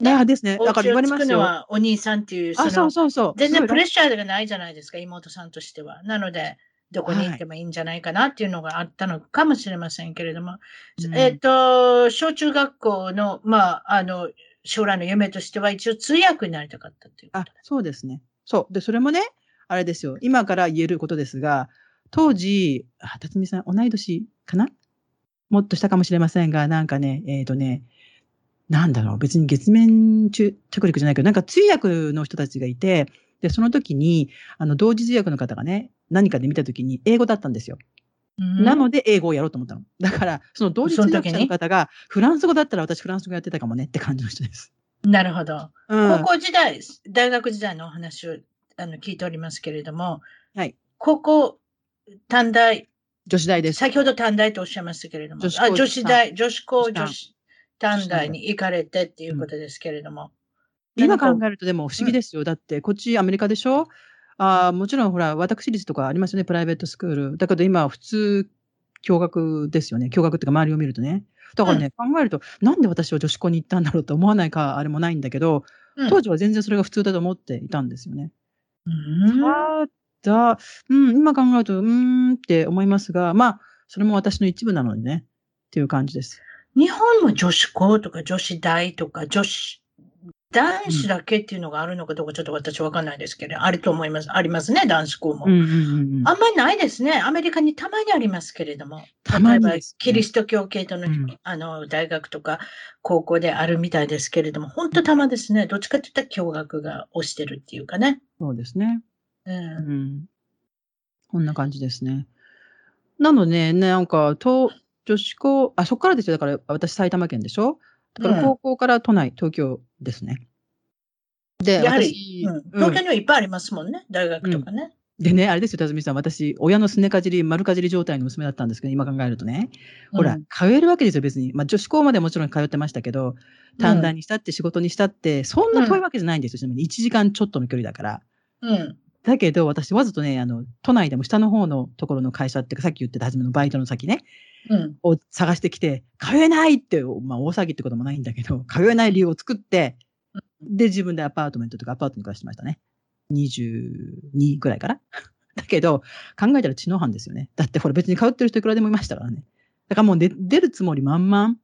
ねああですね。おだから言われますよ。はお兄さんっていう、そあ、そうのそうそう。全然プレッシシャーがないじゃないですか、妹さんとしては。なので、どこに行ってもいいんじゃないかなっていうのがあったのかもしれませんけれども。うんえっ、と、小中学校の、まあ、あの、将来の夢としては一応通訳になりたかったっていうこあそうですね。そう。で、それもね、あれですよ。今から言えることですが、当時、あ、辰巳さん、同い年かな？もっとしたかもしれませんが、なんかね、えっ、とね、なんだろう、別に月面中着陸じゃないけど、なんか通訳の人たちがいて、で、その時に、あの、同時通訳の方がね、何かで見た時に英語だったんですよ。うんなので、英語をやろうと思ったの。だから、その同時通訳者の方が、フランス語だったら私フランス語やってたかもねって感じの人です。なるほど。うん。高校時代、大学時代のお話をあの聞いておりますけれども、はい。高校、短大、女子大です。先ほど短大とおっしゃいましたけれども、女子高あ女子大、女子高、女子短大に行かれてっていうことですけれども。今何か考えるとでも不思議ですよ。だって、こっちアメリカでしょ？あーもちろんほら、私立とかありますよね、プライベートスクール。だけど今、普通、共学ですよね。共学っていうか周りを見るとね。だからね、考えると、なんで私は女子校に行ったんだろうと思わないか、あれもないんだけど、うん当時は全然それが普通だと思っていたんですよね。うんただ、うん、今考えると、うーんって思いますが、まあ、それも私の一部なのでね、っていう感じです。日本も女子高とか女子大とか女子、男子だけっていうのがあるのかどうかちょっと私わかんないですけど、あると思います。ありますね、男子校も。あんまりないですね。アメリカにたまにありますけれども。たまに例えばキリスト教系との,、うんあの大学とか高校であるみたいですけれども、本当たまですね。どっちかって言ったら共学が推してるっていうかね。そうですね。うんうん。こんな感じですね。なので、ね、なんか、と女子校、あ、そこからですよ。だから、私、埼玉県でしょ？だから、うん高校から都内、東京ですね。で、やはり、私、うんうん東京にはいっぱいありますもんね。大学とかね。でね、あれですよ、辰巳さん。私、親のすねかじり、丸かじり状態の娘だったんですけど、今考えるとね。ほら、うん通えるわけですよ、別に。まあ、女子校までもちろん通ってましたけど、短大にしたって仕事にしたって、そんな遠いわけじゃないんですよ。ちなみに1時間ちょっとの距離だから。うん。だけど、私、わざとね、あの、都内でも下の方のところの会社っていうか、さっき言ってた初めのバイトの先ね、うん。を探してきて、通えないって、まあ、大騒ぎってこともないんだけど、通えない理由を作って、で、自分でアパートメントとかアパートに暮らしてましたね。22ぐらいから。[laughs] だけど、考えたら知能犯ですよね。だって、ほら、別に通ってる人いくらでもいましたからね。だからもうで出るつもり満々。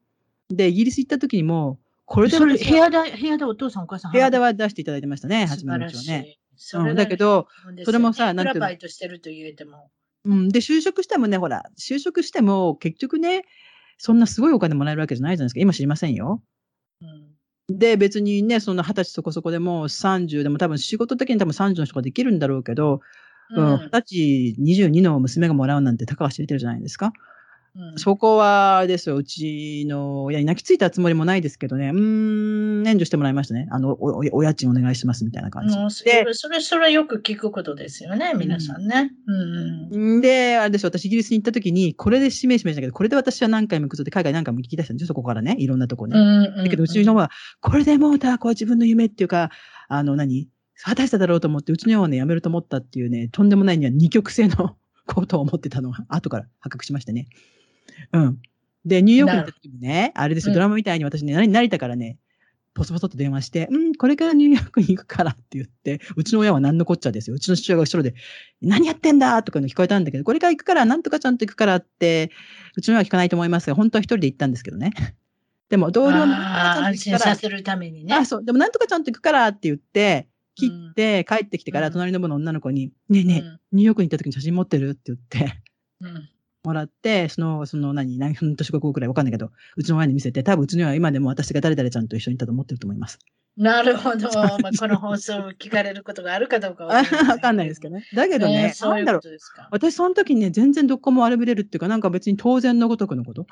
で、イギリス行った時にも、これで部屋代、部屋代お父さんお母さん部屋ではは出していただいてましたね、初めのうちはね。それがうん、だけど、それもさななんていうの？んてバイトしてると言えても。うん、で、就職してもね、ほら、就職しても結局ね、そんなすごいお金もらえるわけじゃないじゃないですか。今知りませんよ。うんで、別にね、その二十歳そこそこでも30でも多分仕事的に多分30の人ができるんだろうけど、二十歳22の娘がもらうなんてたかが知れてるじゃないですか。うんそこは、あれですよ、うちの親に泣きついたつもりもないですけどね、うーん、援助してもらいましたね。あの、おおお家賃お願いしますみたいな感じ。もうそでれ、それ、それよく聞くことですよね、皆さんね。うんうんんで、あれですよ、私イギリスに行った時に、これで指名指名したけど、これで私は何回も行くぞって海外何回も行き出したんですよ、そこからね、いろんなとこね。うんだけど、うちのは、これでもうだ、これ自分の夢っていうか、あの何、果たしただろうと思って、うちの親はね、辞めると思ったっていうね、とんでもないには二極性の [laughs] ことを思ってたのが、後から発覚しましてね。うん。で、ニューヨークに行った時もね、あれですよ、うんドラマみたいに私ね、成成田からね、ポソポソっと電話して、うん、これからニューヨークに行くからって言って、うちの親は何のこっちゃですよ。うちの父親が後ろで、何やってんだとかの聞こえたんだけど、これから行くから、なんとかちゃんと行くからって、うちの親は聞かないと思いますが、本当は一人で行ったんですけどね。[laughs] でも、同僚の安心させるためにね。あ、そう。でも、なんとかちゃんと行くからって言って、切うんって、帰ってきてから、うん隣の部の女の子に、ねえねえ、ニューヨークに行った時に写真持ってるって言って、うんもらって、その、その何、何分 [laughs] 年後くらいわかんないけど、うちの親に見せて、多分うちの親は今でも私が誰々ちゃんと一緒にいたと思ってると思います。なるほど。[laughs] まあ、この放送を聞かれることがあるかどうかあわかんないですけどね。だけどね、そうないんだろう。私その時にね、全然どこも悪びれるっていうか、なんか別に当然のごとくのこと。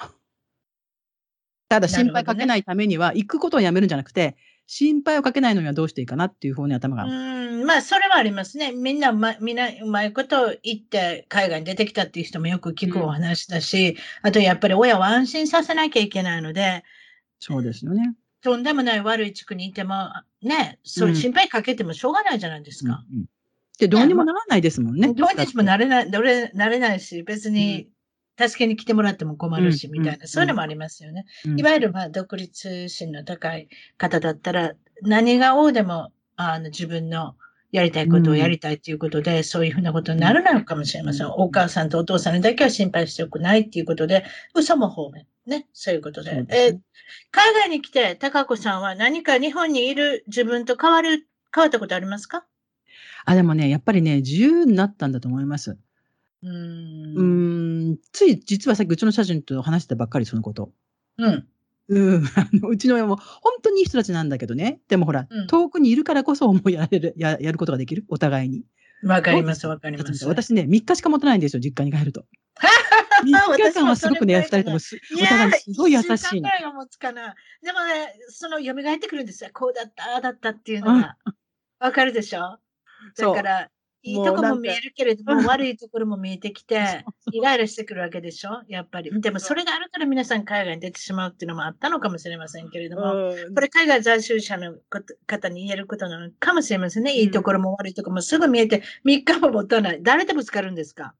ただ心配かけないためには、行くことをやめるんじゃなくて、心配をかけないのにはどうしていいかなっていう方に頭が。うん、まあ、それはありますね。みんな、ま、みんな、うまいこと言って、海外に出てきたっていう人もよく聞くお話だし、あと、やっぱり親は安心させなきゃいけないので、そうですよね。とんでもない悪い地区にいても、ね、それうん心配かけてもしょうがないじゃないですか。うんうんで、どうにもならないですもんね。どうにもなれない、どれ、なれないし、別に、助けに来てもらっても困るし、うんみたいな、うんそういうのもありますよね。うんいわゆる、まあ、独立心の高い方だったら、何が王でも、あの、自分のやりたいことをやりたいということで、そういうふうなことにならないのかもしれません。うんお母さんとお父さんにだけは心配しておくないっていうことで、嘘も方面。ね。そういうことで。でえー海外に来て、高子さんは何か日本にいる自分と変わる、変わったことありますか？あ、でもね、やっぱりね、自由になったんだと思います。うー。うんつい実はさっきうちの社人と話してたばっかりそのこと。うん。うん、あのうちの親も本当にいい人たちなんだけどね。でもほら、うん遠くにいるからこそ思いやれるや、やることができる？お互いに。わかります、わかります。私ね、3日しか持たないんですよ、実家に帰ると。[laughs] 3日間はすごくね、2人ともす、お互いにすごい優しいの。いが持つかな。でもね、その蘇ってくるんですよ。こうだった、ああだったっていうのが。わかるでしょ？だから、いいとこも見えるけれども、悪いところも見えてきてイライラしてくるわけでしょ？やっぱり。でもそれがあるから皆さん海外に出てしまうっていうのもあったのかもしれませんけれども、うんこれ海外在住者のこと方に言えることなのかもしれませんね。いいところも悪いところもすぐ見えて、3日も持たない。誰とぶつかるんですか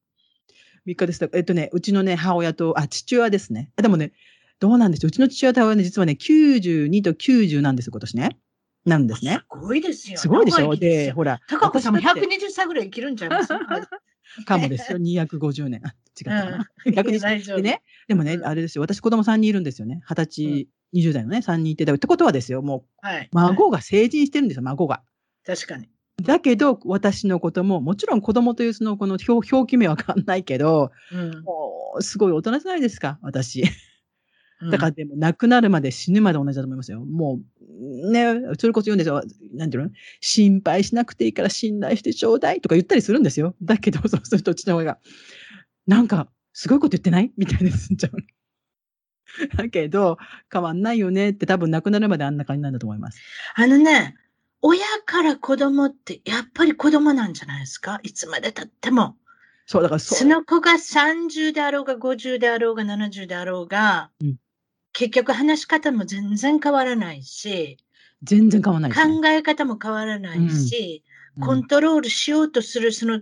？3日です。えっとね、うちのね、母親と、あ、父親ですね。あでもね、どうなんでしょう？うちの父親と母親ね、実はね、92と90なんですよ、今年ね。なんですねす。ごいですよ。すごいでしょ？で、ほら。高子さんも私だって120歳ぐらい生きるんちゃいます？[laughs] かもですよ。250年。あ、違ったかな。うん [laughs] 120大丈夫でね、でもね、うんあれですよ。私子供3人いるんですよね。20歳、20代のね、3人いて。ってことはですよ、もはい。う、孫が成人してるんですよ、孫が。確かに。だけど、私のことも、もちろん子供というその、この表表記名わかんないけど、うんもう、すごい大人じゃないですか、私。うんだからでも、亡くなるまで死ぬまで同じだと思いますよ。もう、ね、それこそ言うんですよ。なんていうの？心配しなくていいから信頼してちょうだいとか言ったりするんですよ。だけど、そうすると、うちの親が、なんか、すごいこと言ってない？みたいなすんじゃう。だけど、変わんないよねって多分亡くなるまであんな感じなんだと思います。あのね、親から子供ってやっぱり子供なんじゃないですか？いつまで経っても。そう、だからそその子が30であろうが50であろうが70であろうが、うん結局話し方も全然変わらないし、全然変わんないね。考え方も変わらないし、うんコントロールしようとするその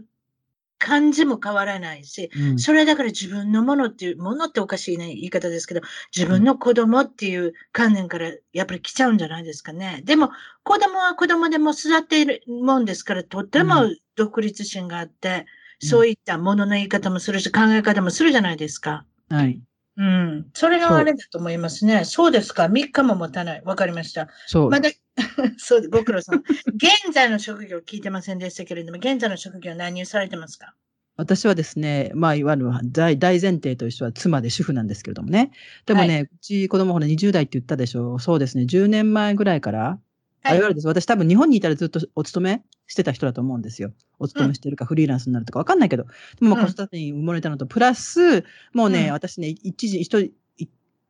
感じも変わらないし、うんそれだから自分のものっていう、ものっておかしいね、言い方ですけど、自分の子供っていう観念からやっぱり来ちゃうんじゃないですかね。でも、子供は子供でも育っているもんですから、とっても独立心があって、うんそういったものの言い方もするし、考え方もするじゃないですか。はい。うん。それがあれだと思いますね。そうですか。3日も持たない。わかりました。そう。まだ [laughs] そうで、ご苦労さん。現在の職業聞いてませんでしたけれども、現在の職業何をされてますか？私はですね、まあ、いわゆる大大前提としては妻で主婦なんですけれどもね。でもね、はうち子供ほら20代って言ったでしょ。そうですね、10年前ぐらいから、あはいいわゆるです。私多分日本にいたらずっとお勤めしてた人だと思うんですよ。お勤めしてるかフリーランスになるとかわかんないけど。でも子育てに埋もれたのと、プラス、もうね、うん私ね、一時、一人、い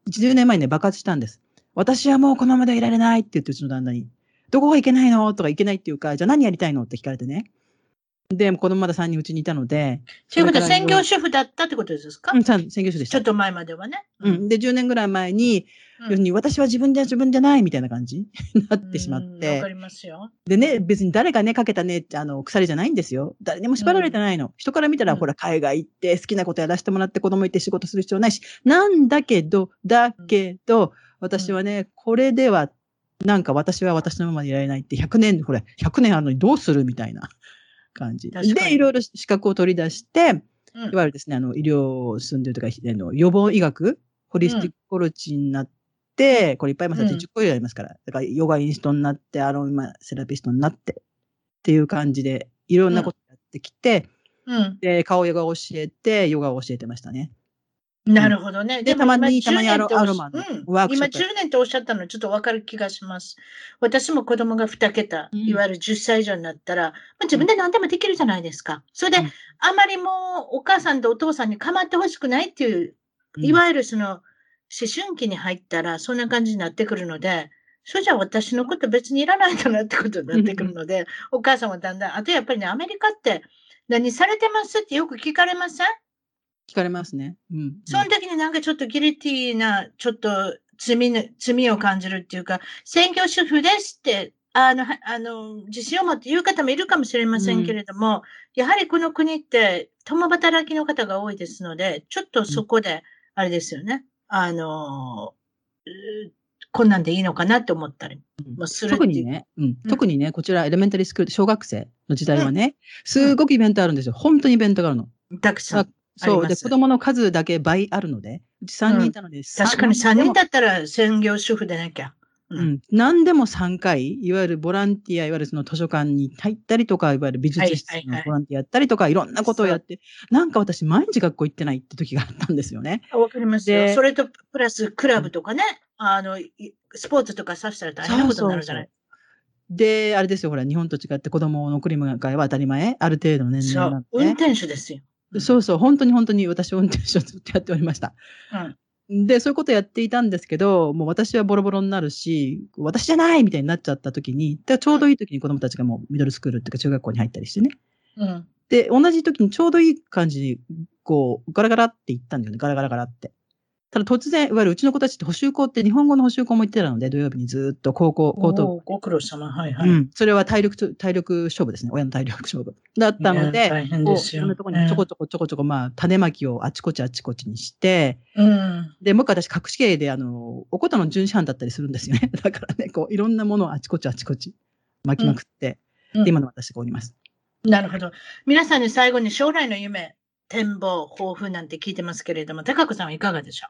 10年前にね、爆発したんです。私はもうこのままでいられないって言ってうちの旦那に。どこが行けないのとか行けないっていうか、じゃあ何やりたいのって聞かれてね。で、子供まだ3人うちにいたので。ということは専業主主婦だったってことですか、うん、ちゃん専業主婦でしたちょっ。と前まではね。うん。で、10年ぐらい前に、要するに私は自分じゃ自分じゃないみたいな感じ？に [laughs] なってしまっうんわてか。りますよ。でね、別に誰がね、かけたねって、あの、鎖じゃないんですよ。誰にも縛られてないの。人から見たら、うんほら、海外行って、好きなことやらせてもらって、子供いて仕事する必要ないし、なんだけど、だけど、私はね、これでは、なんか私は私のままでいられないって、100年、ほら、100年あるのにどうするみたいな感じ。で、いろいろ資格を取り出して、うんいわゆるですね、あの、医療住んでるとか、あの予防医学、ホリスティックコロチになって、これいっぱいいますうん10個以上ありますから。だから、ヨガインストになって、アロマセラピストになって、っていう感じで、いろんなことやってきて、うん。で、顔ヨガを教えて、ヨガを教えてましたね。なるほどね。でもたまに今たまにアロ10年とおっしアロマのうんワークショ今ップ10年とおっしゃったのちょっとわかる気がします。私も子供が2桁、うんいわゆる10歳以上になったら、まあ、自分で何でもできるじゃないですか。それで、うんあまりもうお母さんとお父さんに構ってほしくないっていう、うんいわゆるその思春期に入ったらそんな感じになってくるので、それじゃ私のこと別にいらないんだなってことになってくるので、お母さんはだんだん、あとやっぱりね、アメリカって何されてますってよく聞かれません？聞かれますね。うん。その時になんかちょっとギリティな、ちょっと罪の罪を感じるっていうか、専業主婦ですって、あの、はあの、自信を持って言う方もいるかもしれませんけれども、やはりこの国って共働きの方が多いですので、ちょっとそこで、あれですよね、あの、うこんなんでいいのかなって思ったりうんもする特にね、うん、特にね、こちらエレメンタリースクール、小学生の時代はね、すごくイベントあるんですよ。本当にイベントがあるの。たくさん。あそう。で、子供の数だけ倍あるので、うち3人いたので、確かに3人だったら専業主婦でなきゃ。うん。何でも3回、いわゆるボランティア、いわゆるその図書館に入ったりとか、いわゆる美術室はいはいはいのボランティアやったりとか、いろんなことをやって、なんか私毎日学校行ってないって時があったんですよね。わかりますよ。でそれとプラスクラブとかね、あの、いスポーツとかさせたら大変なことになるじゃない。で、あれですよ、ほら、日本と違って子供の送り迎えは当たり前、ある程度の年そう齢になっ。運て。転手ですよ。そうそう、本当に本当に私は運転手をずっとやっておりました。うん。で、そういうことやっていたんですけど、もう私はボロボロになるし、私じゃないみたいになっちゃった時に、でちょうどいい時に子供たちがもうミドルスクールっていうか中学校に入ったりしてね。うん。で、同じ時にちょうどいい感じに、こう、ガラガラって言ったんだよね。ガラガラガラって。ただ突然、いわゆるうちの子たちって補習校って日本語の補習校も行ってたので、土曜日にずっと高校、高等ご苦労様。はいはい。うん。それは体力と、体力勝負ですね。親の体力勝負。だったので、大変ですよ。いろんなところにちょこちょこちょこちょこ、まあ、種まきをあちこちあちこちにして、うん。で、もう一回私、隠し芸で、あの、おことの巡視班だったりするんですよね。[laughs] だからね、こう、いろんなものをあちこちあちこち巻きまくって、うんで今の私がおります。なるほど。皆さんに最後に将来の夢、展望、抱負なんて聞いてますけれども、高子さんはいかがでしょ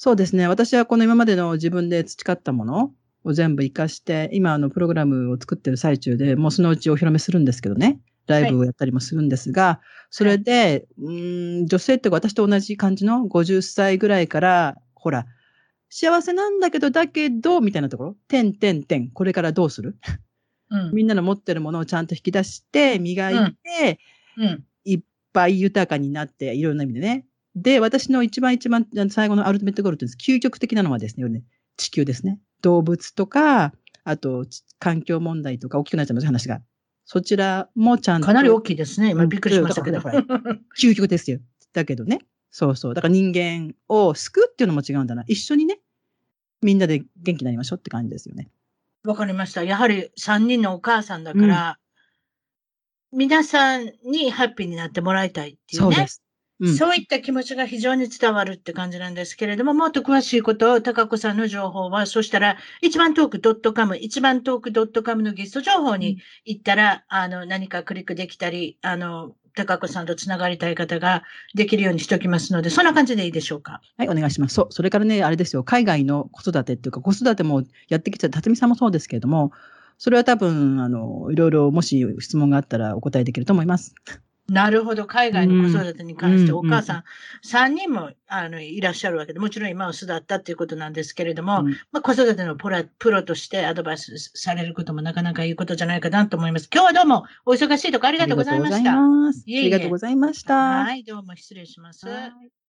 そうですね。私はこの今までの自分で培ったものを全部活かして、今、あの、プログラムを作ってる最中で、もうそのうちお披露目するんですけどね。ライブをやったりもするんですが、それで、うーん、女性って私と同じ感じの50歳ぐらいから、ほら、幸せなんだけど、だけど、みたいなところ、てんてんてん、これからどうする？う。うん。みんなの持ってるものをちゃんと引き出して、磨いて、うん。いっぱい豊かになって、いろんな意味でね。で、私の一番一番最後のアルティメットゴールです。究極的なのはですね、ね地球ですね。動物とか、あと、ち環境問題とか、大きくなっちゃいます、話が。そちらもちゃんと。かなり大きいですね。今うんびっくりしましたけど。だから究極ですよ。だけどね。そうそう。だから人間を救うっていうのも違うんだな。一緒にね、みんなで元気になりましょうって感じですよね。わかりました。やはり3人のお母さんだから、皆さんにハッピーになってもらいたいっていうね。そうです。うん。そういった気持ちが非常に伝わるって感じなんですけれども、もっと詳しいことを、高子さんの情報は、そしたら、一番トーク .com、一番トーク .com のゲスト情報に行ったら、あの、何かクリックできたり、あの、高子さんとつながりたい方ができるようにしておきますので、そんな感じでいいでしょうか？はい、お願いします。そう、それからね、あれですよ、海外の子育てっていうか、子育てもやってきた辰巳さんもそうですけれども、それは多分、あの、いろいろもし質問があったらお答えできると思います。なるほど。海外の子育てに関して、うんお母さん3人もあのいらっしゃるわけで、もちろん今は巣だったっていうことなんですけれども、うんまあ、子育てのプロプロとしてアドバイスされることもなかなかいいことじゃないかなと思います。今日はどうもお忙しいところありがとうございました。ありがとうございます。いえいえありがとうございました。はい、どうも失礼します。はい